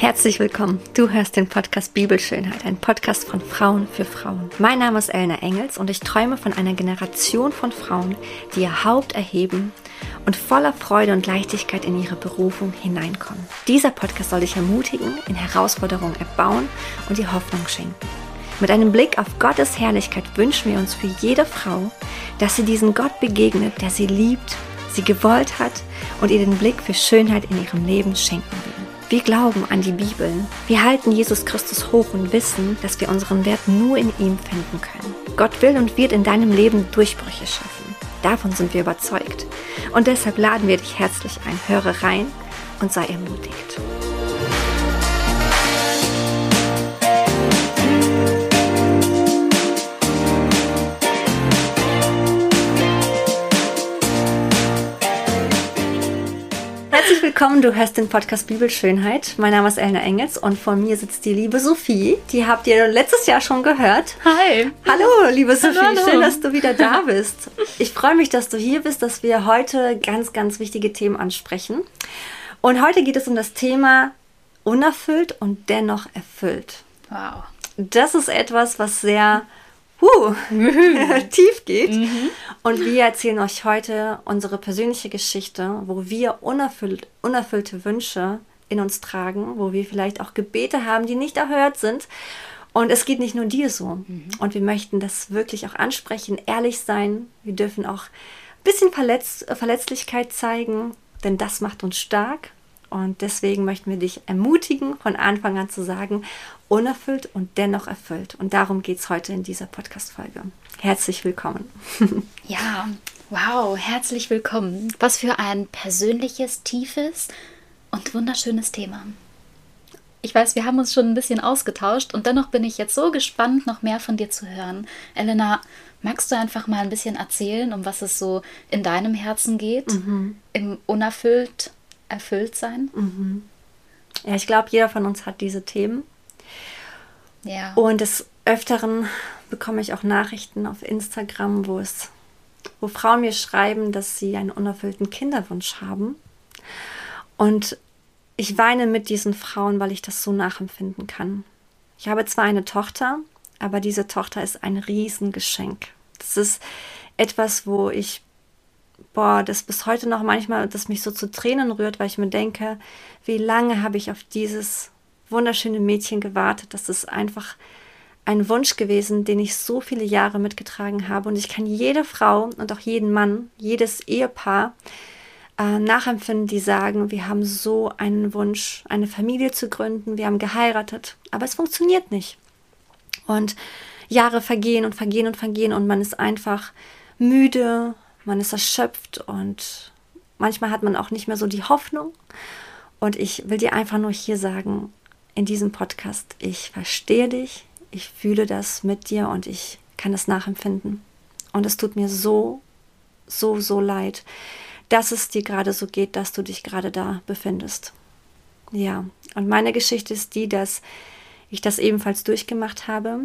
Herzlich willkommen. Du hörst den Podcast Bibelschönheit, ein Podcast von Frauen für Frauen. Mein Name ist Elna Engels und ich träume von einer Generation von Frauen, die ihr Haupt erheben und voller Freude und Leichtigkeit in ihre Berufung hineinkommen. Dieser Podcast soll dich ermutigen, in Herausforderungen erbauen und dir Hoffnung schenken. Mit einem Blick auf Gottes Herrlichkeit wünschen wir uns für jede Frau, dass sie diesen Gott begegnet, der sie liebt, sie gewollt hat und ihr den Blick für Schönheit in ihrem Leben schenken will. Wir glauben an die Bibel. Wir halten Jesus Christus hoch und wissen, dass wir unseren Wert nur in ihm finden können. Gott will und wird in deinem Leben Durchbrüche schaffen. Davon sind wir überzeugt. Und deshalb laden wir dich herzlich ein. Höre rein und sei ermutigt. Willkommen, du hörst den Podcast Bibelschönheit. Mein Name ist Elna Engels und vor mir sitzt die liebe Sophie. Die habt ihr letztes Jahr schon gehört. Hi. Hallo, liebe Sophie. Hallo. Schön, dass du wieder da bist. Ich freue mich, dass du hier bist, dass wir heute ganz, ganz wichtige Themen ansprechen. Und heute geht es um das Thema unerfüllt und dennoch erfüllt. Wow. Das ist etwas, was sehr huh, tief geht. Mhm. Und wir erzählen euch heute unsere persönliche Geschichte, wo wir unerfüllt, unerfüllte Wünsche in uns tragen, wo wir vielleicht auch Gebete haben, die nicht erhört sind. Und es geht nicht nur dir so. Mhm. Und wir möchten das wirklich auch ansprechen, ehrlich sein. Wir dürfen auch ein bisschen Verletz Verletzlichkeit zeigen, denn das macht uns stark. Und deswegen möchten wir dich ermutigen, von Anfang an zu sagen, unerfüllt und dennoch erfüllt. Und darum geht es heute in dieser Podcast-Folge. Herzlich willkommen. Ja, wow, herzlich willkommen. Was für ein persönliches, tiefes und wunderschönes Thema. Ich weiß, wir haben uns schon ein bisschen ausgetauscht und dennoch bin ich jetzt so gespannt, noch mehr von dir zu hören. Elena, magst du einfach mal ein bisschen erzählen, um was es so in deinem Herzen geht? Mhm. Im unerfüllt erfüllt sein? Mhm. Ja, ich glaube, jeder von uns hat diese Themen. Ja. Und des Öfteren bekomme ich auch Nachrichten auf Instagram, wo es, wo Frauen mir schreiben, dass sie einen unerfüllten Kinderwunsch haben. Und ich weine mit diesen Frauen, weil ich das so nachempfinden kann. Ich habe zwar eine Tochter, aber diese Tochter ist ein Riesengeschenk. Das ist etwas, wo ich boah, das bis heute noch manchmal, das mich so zu Tränen rührt, weil ich mir denke, wie lange habe ich auf dieses wunderschöne Mädchen gewartet. Das ist einfach ein Wunsch gewesen, den ich so viele Jahre mitgetragen habe. Und ich kann jede Frau und auch jeden Mann, jedes Ehepaar äh, nachempfinden, die sagen, wir haben so einen Wunsch, eine Familie zu gründen, wir haben geheiratet, aber es funktioniert nicht. Und Jahre vergehen und vergehen und vergehen und man ist einfach müde, man ist erschöpft und manchmal hat man auch nicht mehr so die Hoffnung. Und ich will dir einfach nur hier sagen, in diesem Podcast, ich verstehe dich, ich fühle das mit dir und ich kann es nachempfinden. Und es tut mir so, so, so leid, dass es dir gerade so geht, dass du dich gerade da befindest. Ja, und meine Geschichte ist die, dass ich das ebenfalls durchgemacht habe.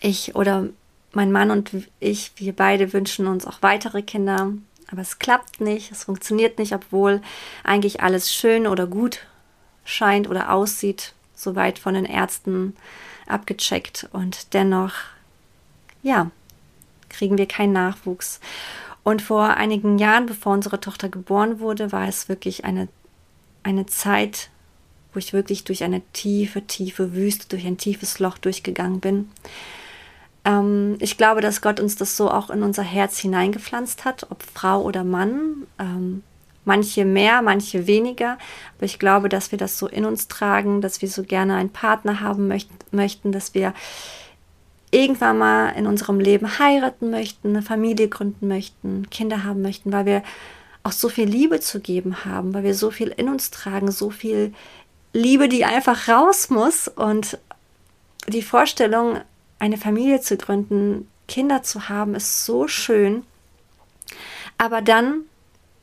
Ich oder mein Mann und ich, wir beide wünschen uns auch weitere Kinder, aber es klappt nicht, es funktioniert nicht, obwohl eigentlich alles schön oder gut scheint oder aussieht, soweit von den Ärzten abgecheckt und dennoch, ja, kriegen wir keinen Nachwuchs. Und vor einigen Jahren, bevor unsere Tochter geboren wurde, war es wirklich eine, eine Zeit, wo ich wirklich durch eine tiefe, tiefe Wüste, durch ein tiefes Loch durchgegangen bin. Ähm, ich glaube, dass Gott uns das so auch in unser Herz hineingepflanzt hat, ob Frau oder Mann. Ähm, manche mehr, manche weniger. Aber ich glaube, dass wir das so in uns tragen, dass wir so gerne einen Partner haben möcht möchten, dass wir irgendwann mal in unserem Leben heiraten möchten, eine Familie gründen möchten, Kinder haben möchten, weil wir auch so viel Liebe zu geben haben, weil wir so viel in uns tragen, so viel Liebe, die einfach raus muss. Und die Vorstellung, eine Familie zu gründen, Kinder zu haben, ist so schön. Aber dann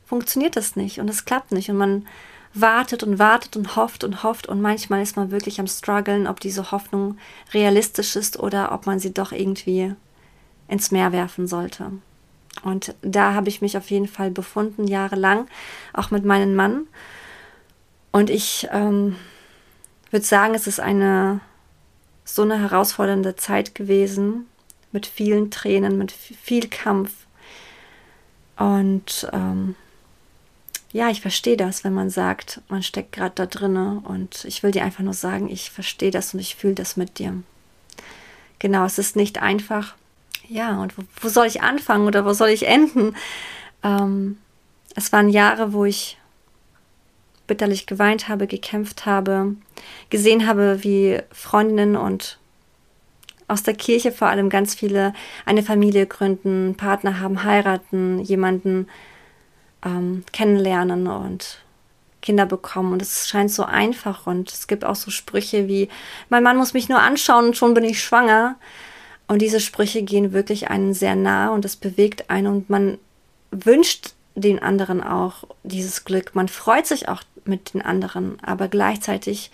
funktioniert das nicht und es klappt nicht und man wartet und wartet und hofft und hofft und manchmal ist man wirklich am struggeln, ob diese Hoffnung realistisch ist oder ob man sie doch irgendwie ins Meer werfen sollte. Und da habe ich mich auf jeden Fall befunden, jahrelang, auch mit meinem Mann. Und ich ähm, würde sagen, es ist eine so eine herausfordernde Zeit gewesen, mit vielen Tränen, mit viel Kampf. Und ähm, ja, ich verstehe das, wenn man sagt, man steckt gerade da drinne und ich will dir einfach nur sagen, ich verstehe das und ich fühle das mit dir. Genau, es ist nicht einfach. Ja, und wo, wo soll ich anfangen oder wo soll ich enden? Ähm, es waren Jahre, wo ich bitterlich geweint habe, gekämpft habe, gesehen habe, wie Freundinnen und aus der Kirche vor allem ganz viele eine Familie gründen, Partner haben, heiraten, jemanden ähm, kennenlernen und Kinder bekommen. Und es scheint so einfach. Und es gibt auch so Sprüche wie, mein Mann muss mich nur anschauen und schon bin ich schwanger. Und diese Sprüche gehen wirklich einen sehr nah und es bewegt einen und man wünscht den anderen auch dieses Glück. Man freut sich auch mit den anderen, aber gleichzeitig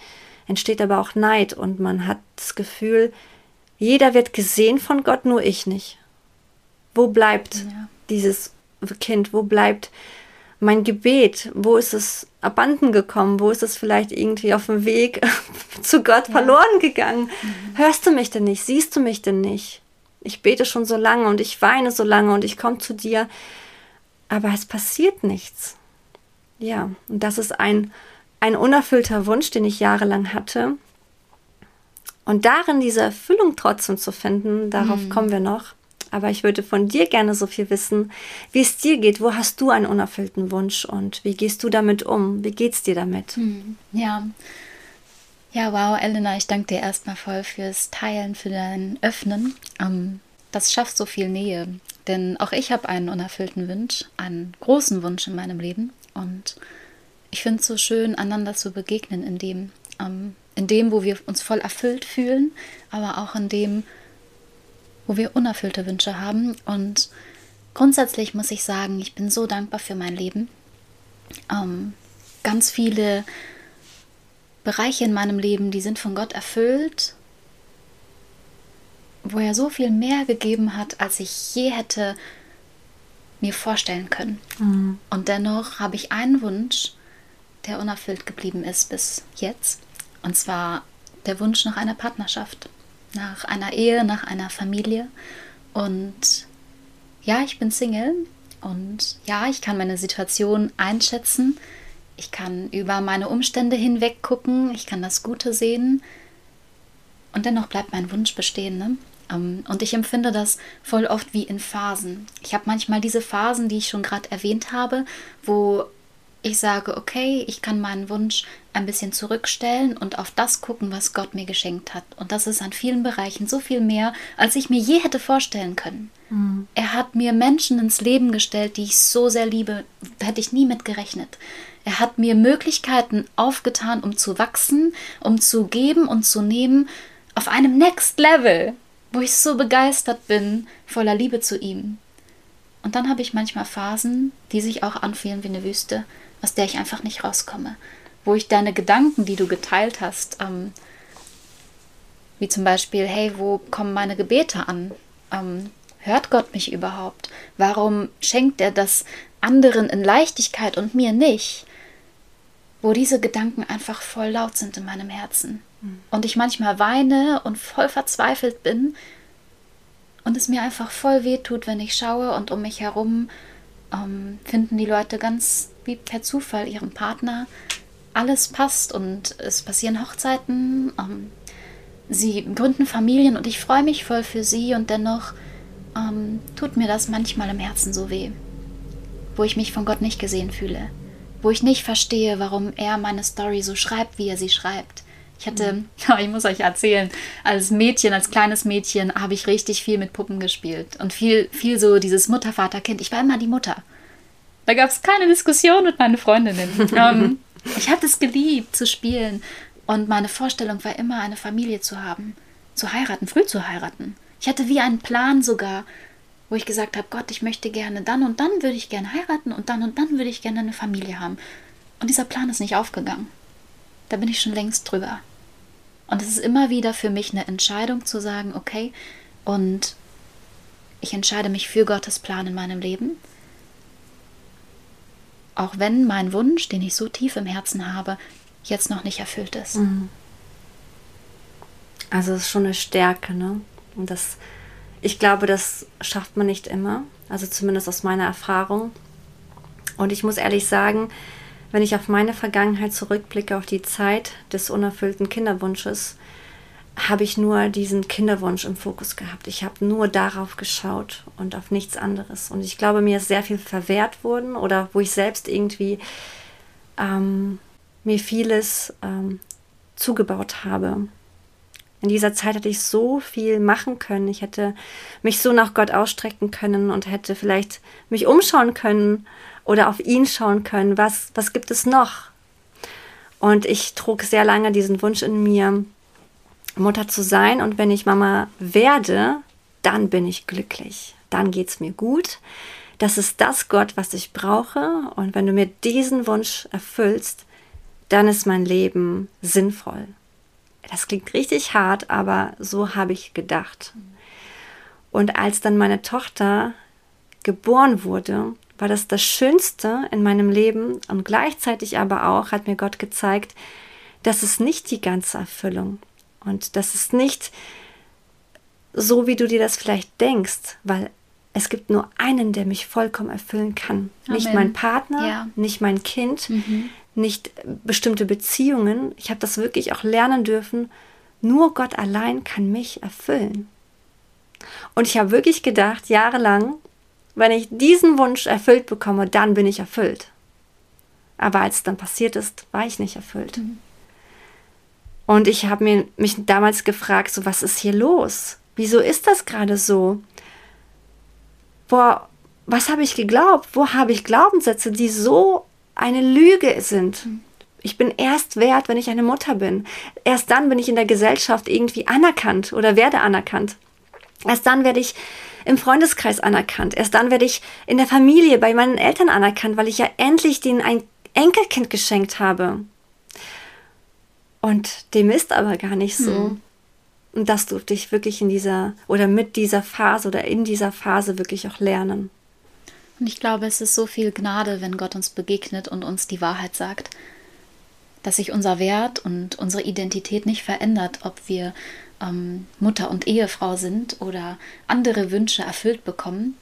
entsteht aber auch Neid und man hat das Gefühl, jeder wird gesehen von Gott, nur ich nicht. Wo bleibt ja. dieses Kind? Wo bleibt mein Gebet? Wo ist es abhanden gekommen? Wo ist es vielleicht irgendwie auf dem Weg zu Gott ja. verloren gegangen? Mhm. Hörst du mich denn nicht? Siehst du mich denn nicht? Ich bete schon so lange und ich weine so lange und ich komme zu dir, aber es passiert nichts. Ja, und das ist ein, ein unerfüllter Wunsch, den ich jahrelang hatte. Und darin diese Erfüllung trotzdem zu finden, darauf mhm. kommen wir noch. Aber ich würde von dir gerne so viel wissen, wie es dir geht. Wo hast du einen unerfüllten Wunsch und wie gehst du damit um? Wie geht es dir damit? Mhm. Ja. Ja, wow, Elena, ich danke dir erstmal voll fürs Teilen, für dein Öffnen. Ähm, das schafft so viel Nähe. Denn auch ich habe einen unerfüllten Wunsch, einen großen Wunsch in meinem Leben. Und ich finde es so schön, einander zu begegnen in dem, ähm, in dem, wo wir uns voll erfüllt fühlen, aber auch in dem, wo wir unerfüllte Wünsche haben. Und grundsätzlich muss ich sagen, ich bin so dankbar für mein Leben. Ähm, ganz viele Bereiche in meinem Leben, die sind von Gott erfüllt, wo er so viel mehr gegeben hat, als ich je hätte mir vorstellen können. Mhm. Und dennoch habe ich einen Wunsch, der unerfüllt geblieben ist bis jetzt. Und zwar der Wunsch nach einer Partnerschaft, nach einer Ehe, nach einer Familie. Und ja, ich bin Single und ja, ich kann meine Situation einschätzen. Ich kann über meine Umstände hinweg gucken, ich kann das Gute sehen. Und dennoch bleibt mein Wunsch bestehen. Ne? Ähm, und ich empfinde das voll oft wie in Phasen. Ich habe manchmal diese Phasen, die ich schon gerade erwähnt habe, wo ich sage, okay, ich kann meinen Wunsch ein bisschen zurückstellen und auf das gucken, was Gott mir geschenkt hat. Und das ist an vielen Bereichen so viel mehr, als ich mir je hätte vorstellen können. Mhm. Er hat mir Menschen ins Leben gestellt, die ich so sehr liebe, da hätte ich nie mit gerechnet. Er hat mir Möglichkeiten aufgetan, um zu wachsen, um zu geben und zu nehmen auf einem Next Level wo ich so begeistert bin, voller Liebe zu ihm. Und dann habe ich manchmal Phasen, die sich auch anfühlen wie eine Wüste, aus der ich einfach nicht rauskomme. Wo ich deine Gedanken, die du geteilt hast, ähm, wie zum Beispiel, hey, wo kommen meine Gebete an? Ähm, hört Gott mich überhaupt? Warum schenkt er das anderen in Leichtigkeit und mir nicht? Wo diese Gedanken einfach voll laut sind in meinem Herzen. Und ich manchmal weine und voll verzweifelt bin und es mir einfach voll weh tut, wenn ich schaue und um mich herum ähm, finden die Leute ganz wie per Zufall ihren Partner. Alles passt und es passieren Hochzeiten, ähm, sie gründen Familien und ich freue mich voll für sie und dennoch ähm, tut mir das manchmal im Herzen so weh, wo ich mich von Gott nicht gesehen fühle, wo ich nicht verstehe, warum er meine Story so schreibt, wie er sie schreibt ich hatte, ich muss euch erzählen, als Mädchen, als kleines Mädchen habe ich richtig viel mit Puppen gespielt und viel, viel so dieses Mutter-Vater-Kind. Ich war immer die Mutter. Da gab es keine Diskussion mit meinen Freundinnen. ähm, ich habe es geliebt zu spielen und meine Vorstellung war immer, eine Familie zu haben, zu heiraten, früh zu heiraten. Ich hatte wie einen Plan sogar, wo ich gesagt habe, Gott, ich möchte gerne dann und dann würde ich gerne heiraten und dann und dann würde ich gerne eine Familie haben. Und dieser Plan ist nicht aufgegangen. Da bin ich schon längst drüber. Und es ist immer wieder für mich eine Entscheidung zu sagen, okay, und ich entscheide mich für Gottes Plan in meinem Leben. Auch wenn mein Wunsch, den ich so tief im Herzen habe, jetzt noch nicht erfüllt ist. Mhm. Also es ist schon eine Stärke, ne? Und das, ich glaube, das schafft man nicht immer. Also zumindest aus meiner Erfahrung. Und ich muss ehrlich sagen, wenn ich auf meine Vergangenheit zurückblicke, auf die Zeit des unerfüllten Kinderwunsches, habe ich nur diesen Kinderwunsch im Fokus gehabt. Ich habe nur darauf geschaut und auf nichts anderes. Und ich glaube, mir ist sehr viel verwehrt worden oder wo ich selbst irgendwie ähm, mir vieles ähm, zugebaut habe. In dieser Zeit hätte ich so viel machen können. Ich hätte mich so nach Gott ausstrecken können und hätte vielleicht mich umschauen können oder auf ihn schauen können. Was, was gibt es noch? Und ich trug sehr lange diesen Wunsch in mir, Mutter zu sein. Und wenn ich Mama werde, dann bin ich glücklich. Dann geht es mir gut. Das ist das Gott, was ich brauche. Und wenn du mir diesen Wunsch erfüllst, dann ist mein Leben sinnvoll. Das klingt richtig hart, aber so habe ich gedacht. Und als dann meine Tochter geboren wurde, war das das Schönste in meinem Leben und gleichzeitig aber auch hat mir Gott gezeigt, dass es nicht die ganze Erfüllung und das ist nicht so, wie du dir das vielleicht denkst, weil es gibt nur einen, der mich vollkommen erfüllen kann. Amen. Nicht mein Partner, ja. nicht mein Kind, mhm nicht bestimmte Beziehungen. Ich habe das wirklich auch lernen dürfen. Nur Gott allein kann mich erfüllen. Und ich habe wirklich gedacht, jahrelang, wenn ich diesen Wunsch erfüllt bekomme, dann bin ich erfüllt. Aber als es dann passiert ist, war ich nicht erfüllt. Mhm. Und ich habe mich damals gefragt, so was ist hier los? Wieso ist das gerade so? Boah, was habe ich geglaubt? Wo habe ich Glaubenssätze, die so eine Lüge sind. Ich bin erst wert, wenn ich eine Mutter bin. Erst dann bin ich in der Gesellschaft irgendwie anerkannt oder werde anerkannt. Erst dann werde ich im Freundeskreis anerkannt. Erst dann werde ich in der Familie bei meinen Eltern anerkannt, weil ich ja endlich denen ein Enkelkind geschenkt habe. Und dem ist aber gar nicht so. Hm. Und das durfte ich wirklich in dieser oder mit dieser Phase oder in dieser Phase wirklich auch lernen. Und ich glaube, es ist so viel Gnade, wenn Gott uns begegnet und uns die Wahrheit sagt, dass sich unser Wert und unsere Identität nicht verändert, ob wir ähm, Mutter und Ehefrau sind oder andere Wünsche erfüllt bekommen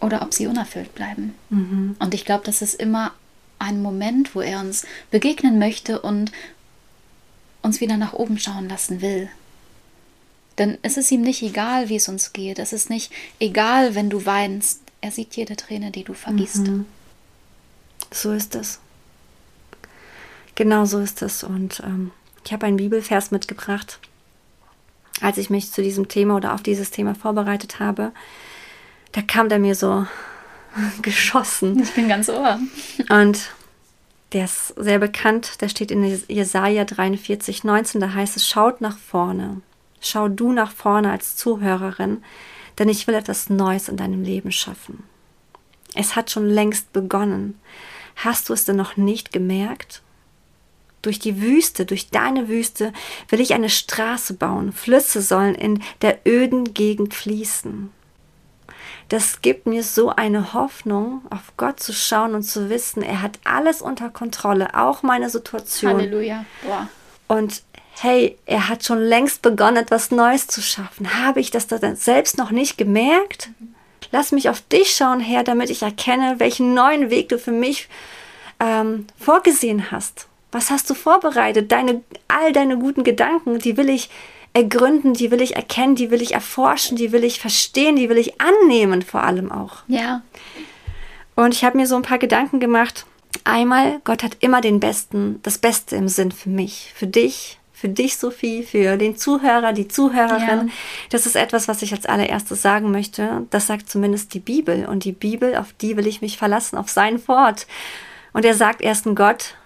oder ob sie unerfüllt bleiben. Mhm. Und ich glaube, das ist immer ein Moment, wo er uns begegnen möchte und uns wieder nach oben schauen lassen will. Denn es ist ihm nicht egal, wie es uns geht. Es ist nicht egal, wenn du weinst. Er sieht jede Träne, die du vergisst. Mhm. So ist es. Genau so ist es. Und ähm, ich habe einen Bibelvers mitgebracht, als ich mich zu diesem Thema oder auf dieses Thema vorbereitet habe. Da kam der mir so geschossen. Ich bin ganz ohr. Und der ist sehr bekannt. Der steht in Jesaja 43, 19. Da heißt es: Schaut nach vorne. Schau du nach vorne als Zuhörerin denn ich will etwas Neues in deinem Leben schaffen. Es hat schon längst begonnen. Hast du es denn noch nicht gemerkt? Durch die Wüste, durch deine Wüste will ich eine Straße bauen. Flüsse sollen in der öden Gegend fließen. Das gibt mir so eine Hoffnung, auf Gott zu schauen und zu wissen, er hat alles unter Kontrolle, auch meine Situation. Halleluja. Boah. Und hey, er hat schon längst begonnen, etwas Neues zu schaffen. Habe ich das dann selbst noch nicht gemerkt? Lass mich auf dich schauen, Herr, damit ich erkenne, welchen neuen Weg du für mich ähm, vorgesehen hast. Was hast du vorbereitet? Deine, all deine guten Gedanken, die will ich ergründen, die will ich erkennen, die will ich erforschen, die will ich verstehen, die will ich annehmen, vor allem auch. Ja. Und ich habe mir so ein paar Gedanken gemacht. Einmal, Gott hat immer den Besten, das Beste im Sinn für mich, für dich, für dich, Sophie, für den Zuhörer, die Zuhörerin. Ja. Das ist etwas, was ich als allererstes sagen möchte. Das sagt zumindest die Bibel. Und die Bibel, auf die will ich mich verlassen, auf sein Wort. Und er sagt erst ein Gott,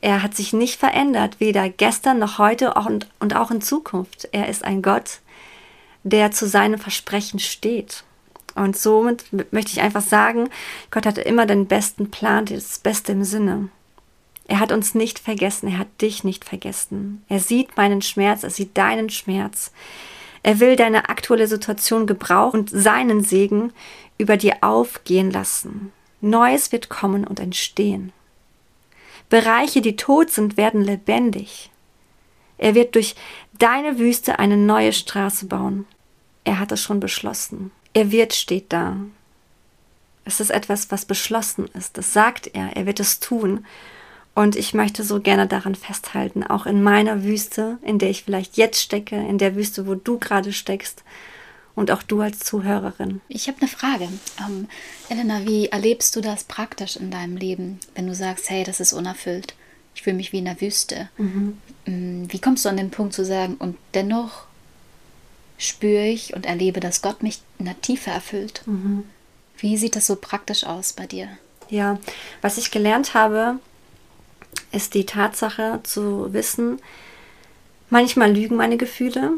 er hat sich nicht verändert, weder gestern noch heute und, auch in Zukunft. Er ist ein Gott, der zu seinem Versprechen steht. Und somit möchte ich einfach sagen, Gott hatte immer den besten Plan, das Beste im Sinne. Er hat uns nicht vergessen, er hat dich nicht vergessen. Er sieht meinen Schmerz, er sieht deinen Schmerz. Er will deine aktuelle Situation gebrauchen und seinen Segen über dir aufgehen lassen. Neues wird kommen und entstehen. Bereiche, die tot sind, werden lebendig. Er wird durch deine Wüste eine neue Straße bauen. Er hat es schon beschlossen. Er wird steht da. Es ist etwas, was beschlossen ist. Das sagt er. Er wird es tun. Und ich möchte so gerne daran festhalten, auch in meiner Wüste, in der ich vielleicht jetzt stecke, in der Wüste, wo du gerade steckst und auch du als Zuhörerin. Ich habe eine Frage. Ähm, Elena, wie erlebst du das praktisch in deinem Leben, wenn du sagst, hey, das ist unerfüllt? Ich fühle mich wie in der Wüste. Mhm. Mm, wie kommst du an den Punkt zu sagen, und dennoch spüre ich und erlebe, dass Gott mich in der Tiefe erfüllt? Mhm. Wie sieht das so praktisch aus bei dir? Ja, was ich gelernt habe, ist die Tatsache zu wissen, manchmal lügen meine Gefühle.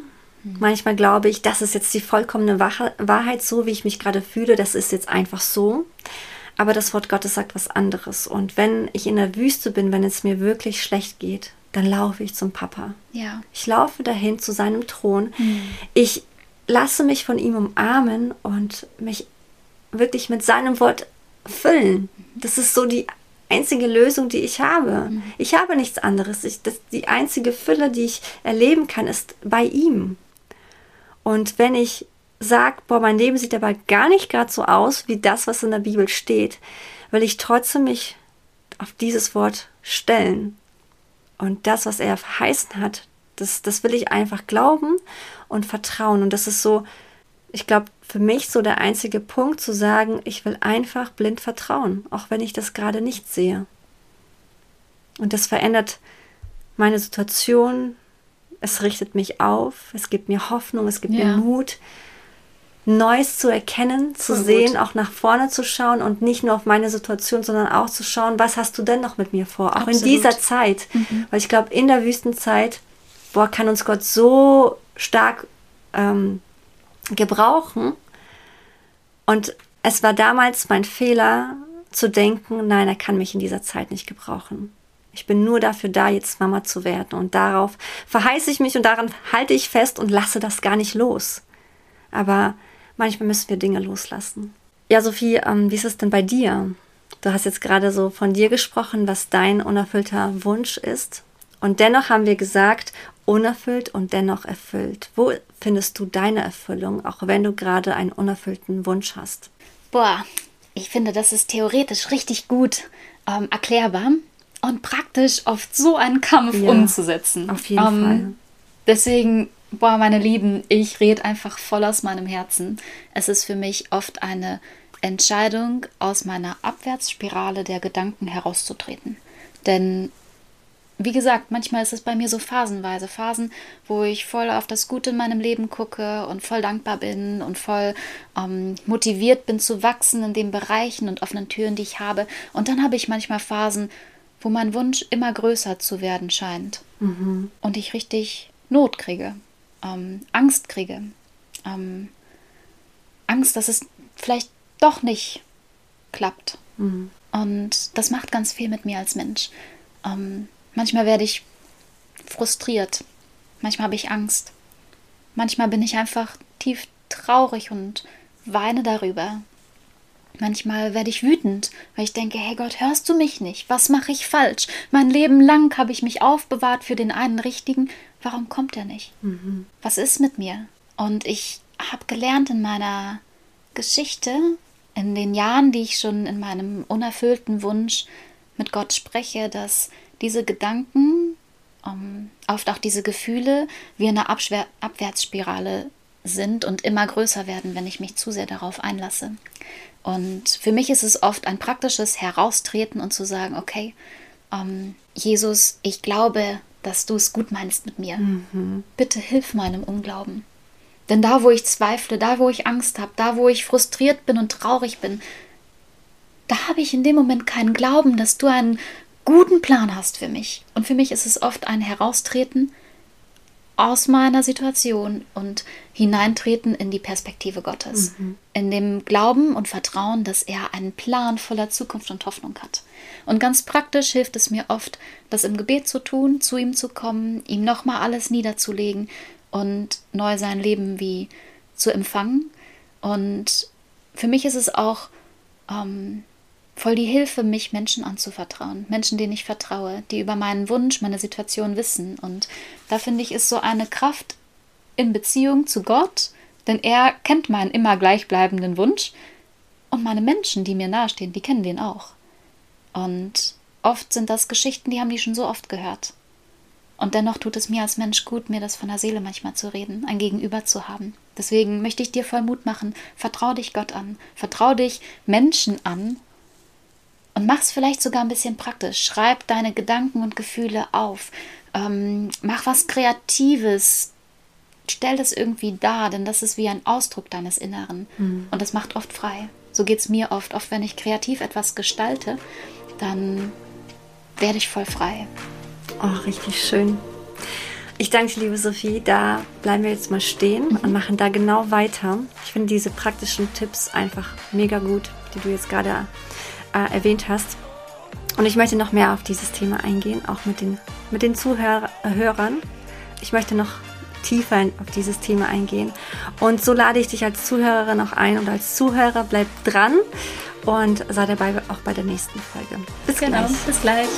Manchmal glaube ich, das ist jetzt die vollkommene Wahrheit, so wie ich mich gerade fühle, das ist jetzt einfach so. Aber das Wort Gottes sagt was anderes. Und wenn ich in der Wüste bin, wenn es mir wirklich schlecht geht, dann laufe ich zum Papa. Ja. Ich laufe dahin zu seinem Thron. Mhm. Ich lasse mich von ihm umarmen und mich wirklich mit seinem Wort füllen. Das ist so die einzige Lösung, die ich habe. Mhm. Ich habe nichts anderes. Ich, das, die einzige Fülle, die ich erleben kann, ist bei ihm. Und wenn ich sage, boah, mein Leben sieht aber gar nicht gerade so aus wie das, was in der Bibel steht, will ich trotzdem mich auf dieses Wort stellen. Und das, was er verheißen hat, das, das will ich einfach glauben und vertrauen. Und das ist so, ich glaube, für mich so der einzige Punkt zu sagen, ich will einfach blind vertrauen, auch wenn ich das gerade nicht sehe. Und das verändert meine Situation, es richtet mich auf, es gibt mir Hoffnung, es gibt ja. mir Mut, Neues zu erkennen, zu Voll sehen, gut. auch nach vorne zu schauen und nicht nur auf meine Situation, sondern auch zu schauen, was hast du denn noch mit mir vor, auch Absolut. in dieser Zeit. Mhm. Weil ich glaube, in der Wüstenzeit, boah, kann uns Gott so stark ähm, gebrauchen. Und es war damals mein Fehler zu denken, nein, er kann mich in dieser Zeit nicht gebrauchen. Ich bin nur dafür da, jetzt Mama zu werden. Und darauf verheiße ich mich und daran halte ich fest und lasse das gar nicht los. Aber manchmal müssen wir Dinge loslassen. Ja, Sophie, ähm, wie ist es denn bei dir? Du hast jetzt gerade so von dir gesprochen, was dein unerfüllter Wunsch ist. Und dennoch haben wir gesagt, unerfüllt und dennoch erfüllt. Wo findest du deine Erfüllung, auch wenn du gerade einen unerfüllten Wunsch hast? Boah, ich finde, das ist theoretisch richtig gut ähm, erklärbar und praktisch oft so einen Kampf ja, umzusetzen. Auf jeden ähm, Fall. Deswegen, boah, meine Lieben, ich rede einfach voll aus meinem Herzen. Es ist für mich oft eine Entscheidung, aus meiner Abwärtsspirale der Gedanken herauszutreten. Denn wie gesagt, manchmal ist es bei mir so phasenweise. Phasen, wo ich voll auf das Gute in meinem Leben gucke und voll dankbar bin und voll ähm, motiviert bin zu wachsen in den Bereichen und offenen Türen, die ich habe. Und dann habe ich manchmal Phasen, wo mein Wunsch immer größer zu werden scheint. Mhm. Und ich richtig Not kriege, ähm, Angst kriege. Ähm, Angst, dass es vielleicht doch nicht klappt. Mhm. Und das macht ganz viel mit mir als Mensch. Ähm, Manchmal werde ich frustriert. Manchmal habe ich Angst. Manchmal bin ich einfach tief traurig und weine darüber. Manchmal werde ich wütend, weil ich denke, hey Gott, hörst du mich nicht? Was mache ich falsch? Mein Leben lang habe ich mich aufbewahrt für den einen Richtigen. Warum kommt er nicht? Mhm. Was ist mit mir? Und ich habe gelernt in meiner Geschichte, in den Jahren, die ich schon in meinem unerfüllten Wunsch mit Gott spreche, dass diese Gedanken, ähm, oft auch diese Gefühle, wie eine Abschwer Abwärtsspirale sind und immer größer werden, wenn ich mich zu sehr darauf einlasse. Und für mich ist es oft ein praktisches Heraustreten und zu sagen, okay, ähm, Jesus, ich glaube, dass du es gut meinst mit mir. Mhm. Bitte hilf meinem Unglauben. Denn da, wo ich zweifle, da, wo ich Angst habe, da, wo ich frustriert bin und traurig bin, da habe ich in dem Moment keinen Glauben, dass du einen guten Plan hast für mich. Und für mich ist es oft ein Heraustreten aus meiner Situation und hineintreten in die Perspektive Gottes. Mhm. In dem Glauben und Vertrauen, dass er einen Plan voller Zukunft und Hoffnung hat. Und ganz praktisch hilft es mir oft, das im Gebet zu tun, zu ihm zu kommen, ihm nochmal alles niederzulegen und neu sein Leben wie zu empfangen. Und für mich ist es auch ähm, voll die Hilfe, mich Menschen anzuvertrauen. Menschen, denen ich vertraue, die über meinen Wunsch, meine Situation wissen. Und da finde ich, ist so eine Kraft in Beziehung zu Gott, denn er kennt meinen immer gleichbleibenden Wunsch. Und meine Menschen, die mir nahestehen, die kennen den auch. Und oft sind das Geschichten, die haben die schon so oft gehört. Und dennoch tut es mir als Mensch gut, mir das von der Seele manchmal zu reden, ein Gegenüber zu haben. Deswegen möchte ich dir voll Mut machen. Vertrau dich Gott an. Vertrau dich Menschen an. Und mach es vielleicht sogar ein bisschen praktisch. Schreib deine Gedanken und Gefühle auf. Ähm, mach was Kreatives. Stell das irgendwie dar, denn das ist wie ein Ausdruck deines Inneren. Mhm. Und das macht oft frei. So geht es mir oft. Oft, wenn ich kreativ etwas gestalte, dann werde ich voll frei. Oh, richtig schön. Ich danke dir, liebe Sophie. Da bleiben wir jetzt mal stehen mhm. und machen da genau weiter. Ich finde diese praktischen Tipps einfach mega gut, die du jetzt gerade äh, erwähnt hast. Und ich möchte noch mehr auf dieses Thema eingehen, auch mit den, mit den Zuhörern. Ich möchte noch tiefer auf dieses Thema eingehen. Und so lade ich dich als Zuhörerin auch ein und als Zuhörer bleib dran und sei dabei auch bei der nächsten Folge. Bis genau, gleich. Bis gleich.